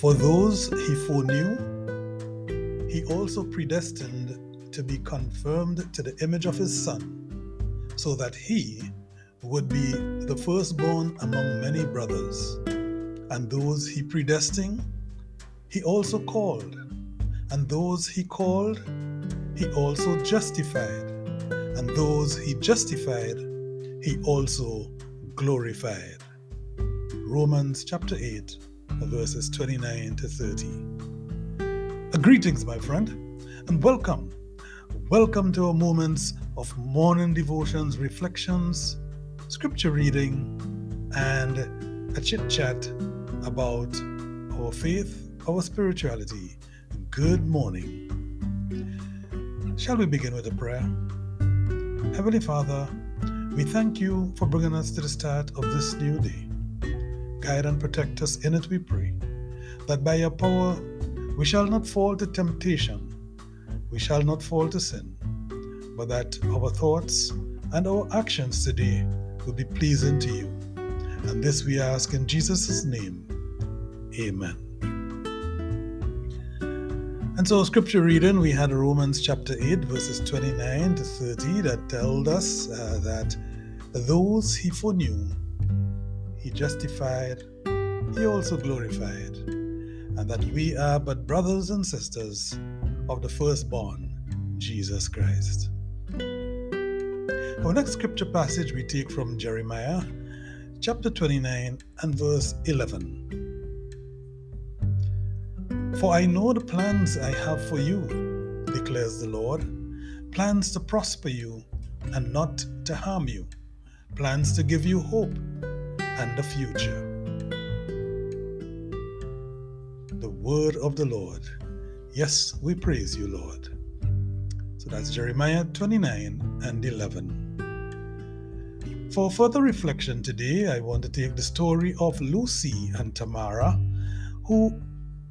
For those he foreknew, he also predestined to be conformed to the image of his Son, so that he would be the firstborn among many brothers. And those he predestined, he also called. And those he called, he also justified. And those he justified, he also glorified. Romans chapter 8, verses 29 to 30. Uh, greetings, my friend, and welcome. Welcome to our moments of morning devotions, reflections, scripture reading, and a chit chat about our faith, our spirituality. Good morning. Shall we begin with a prayer? Heavenly Father, we thank you for bringing us to the start of this new day. Guide and protect us in it, we pray, that by your power we shall not fall to temptation, we shall not fall to sin, but that our thoughts and our actions today will be pleasing to you. And this we ask in Jesus' name. Amen. And so, scripture reading, we had Romans chapter 8, verses 29 to 30, that told us uh, that those he foreknew, he justified, he also glorified, and that we are but brothers and sisters of the firstborn, Jesus Christ. Our next scripture passage we take from Jeremiah chapter 29 and verse 11. For I know the plans I have for you, declares the Lord plans to prosper you and not to harm you, plans to give you hope and the future. The word of the Lord. Yes, we praise you, Lord. So that's Jeremiah 29 and 11. For further reflection today, I want to take the story of Lucy and Tamara, who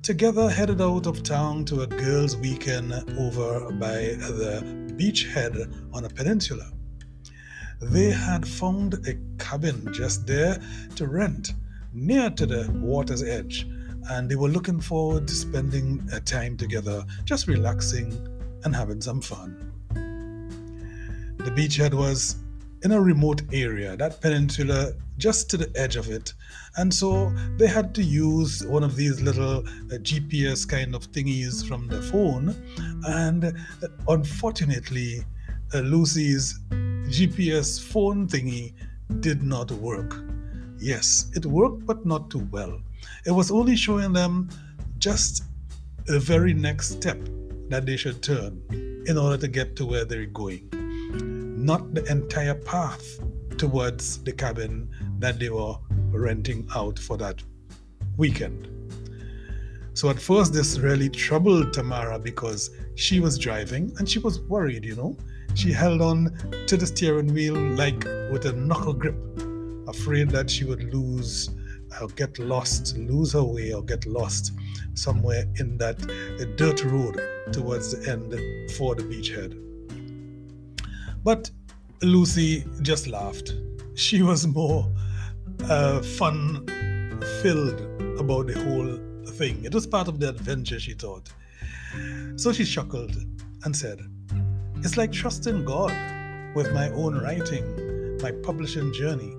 together headed out of town to a girls' weekend over by the beachhead on a peninsula. They had found a cabin just there to rent near to the water's edge, and they were looking forward to spending a time together, just relaxing and having some fun. The beachhead was in a remote area, that peninsula just to the edge of it. And so they had to use one of these little uh, GPS kind of thingies from the phone. And uh, unfortunately, uh, Lucy's GPS phone thingy did not work. Yes, it worked, but not too well. It was only showing them just the very next step that they should turn in order to get to where they're going, not the entire path towards the cabin that they were renting out for that weekend. So at first, this really troubled Tamara because she was driving and she was worried, you know. She held on to the steering wheel like with a knuckle grip, afraid that she would lose or get lost, lose her way or get lost somewhere in that dirt road towards the end for the beachhead. But Lucy just laughed. She was more uh, fun filled about the whole thing. It was part of the adventure, she thought. So she chuckled and said, It's like trusting God with my own writing, my publishing journey.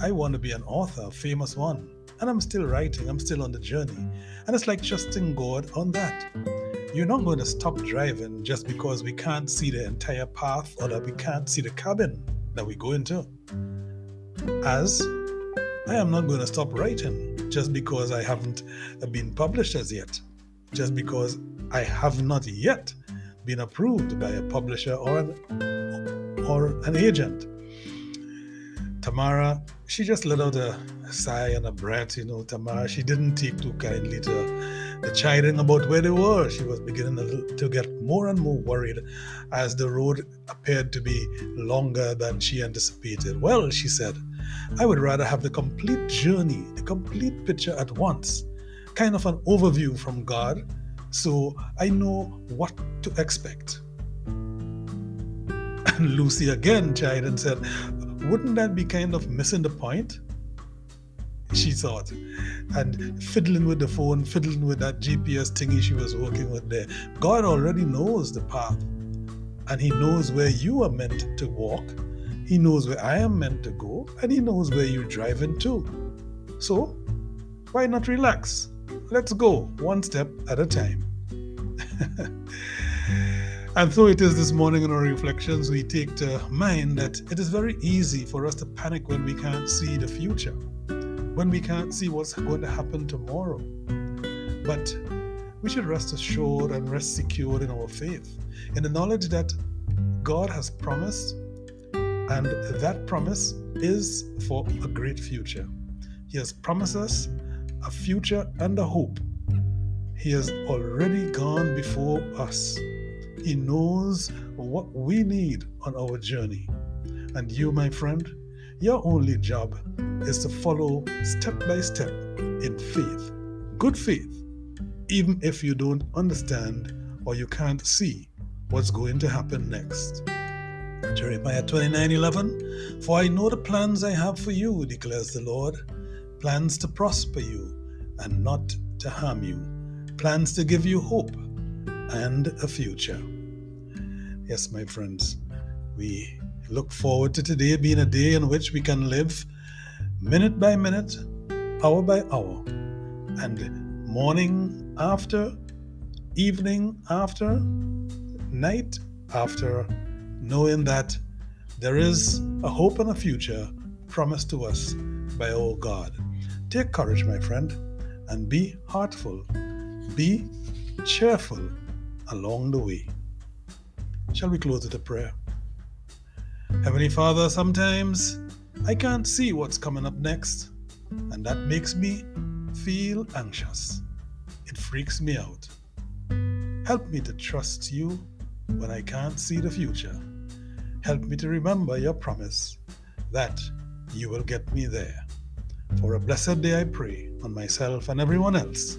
I want to be an author, a famous one. And I'm still writing, I'm still on the journey. And it's like trusting God on that. You're not going to stop driving just because we can't see the entire path or that we can't see the cabin that we go into. As I am not going to stop writing just because I haven't been published as yet, just because I have not yet been approved by a publisher or an, or an agent. Tamara, she just let out a sigh and a breath, you know. Tamara, she didn't take too kindly to the chiding about where they were. She was beginning to get more and more worried as the road appeared to be longer than she anticipated. Well, she said, I would rather have the complete journey, the complete picture at once, kind of an overview from God, so I know what to expect. And Lucy again chided and said, Wouldn't that be kind of missing the point? She thought, and fiddling with the phone, fiddling with that GPS thingy she was working with there. God already knows the path, and He knows where you are meant to walk he knows where I am meant to go, and He knows where you're driving to. So, why not relax? Let's go one step at a time. and so it is this morning in our reflections, we take to mind that it is very easy for us to panic when we can't see the future, when we can't see what's going to happen tomorrow. But we should rest assured and rest secured in our faith, in the knowledge that God has promised and that promise is for a great future. He has promised us a future and a hope. He has already gone before us. He knows what we need on our journey. And you, my friend, your only job is to follow step by step in faith, good faith, even if you don't understand or you can't see what's going to happen next. Jeremiah 29 11. For I know the plans I have for you, declares the Lord plans to prosper you and not to harm you, plans to give you hope and a future. Yes, my friends, we look forward to today being a day in which we can live minute by minute, hour by hour, and morning after, evening after, night after knowing that there is a hope and a future promised to us by our God. Take courage, my friend, and be heartful. Be cheerful along the way. Shall we close with a prayer? Heavenly Father, sometimes I can't see what's coming up next, and that makes me feel anxious. It freaks me out. Help me to trust you when I can't see the future. Help me to remember your promise that you will get me there. For a blessed day I pray on myself and everyone else.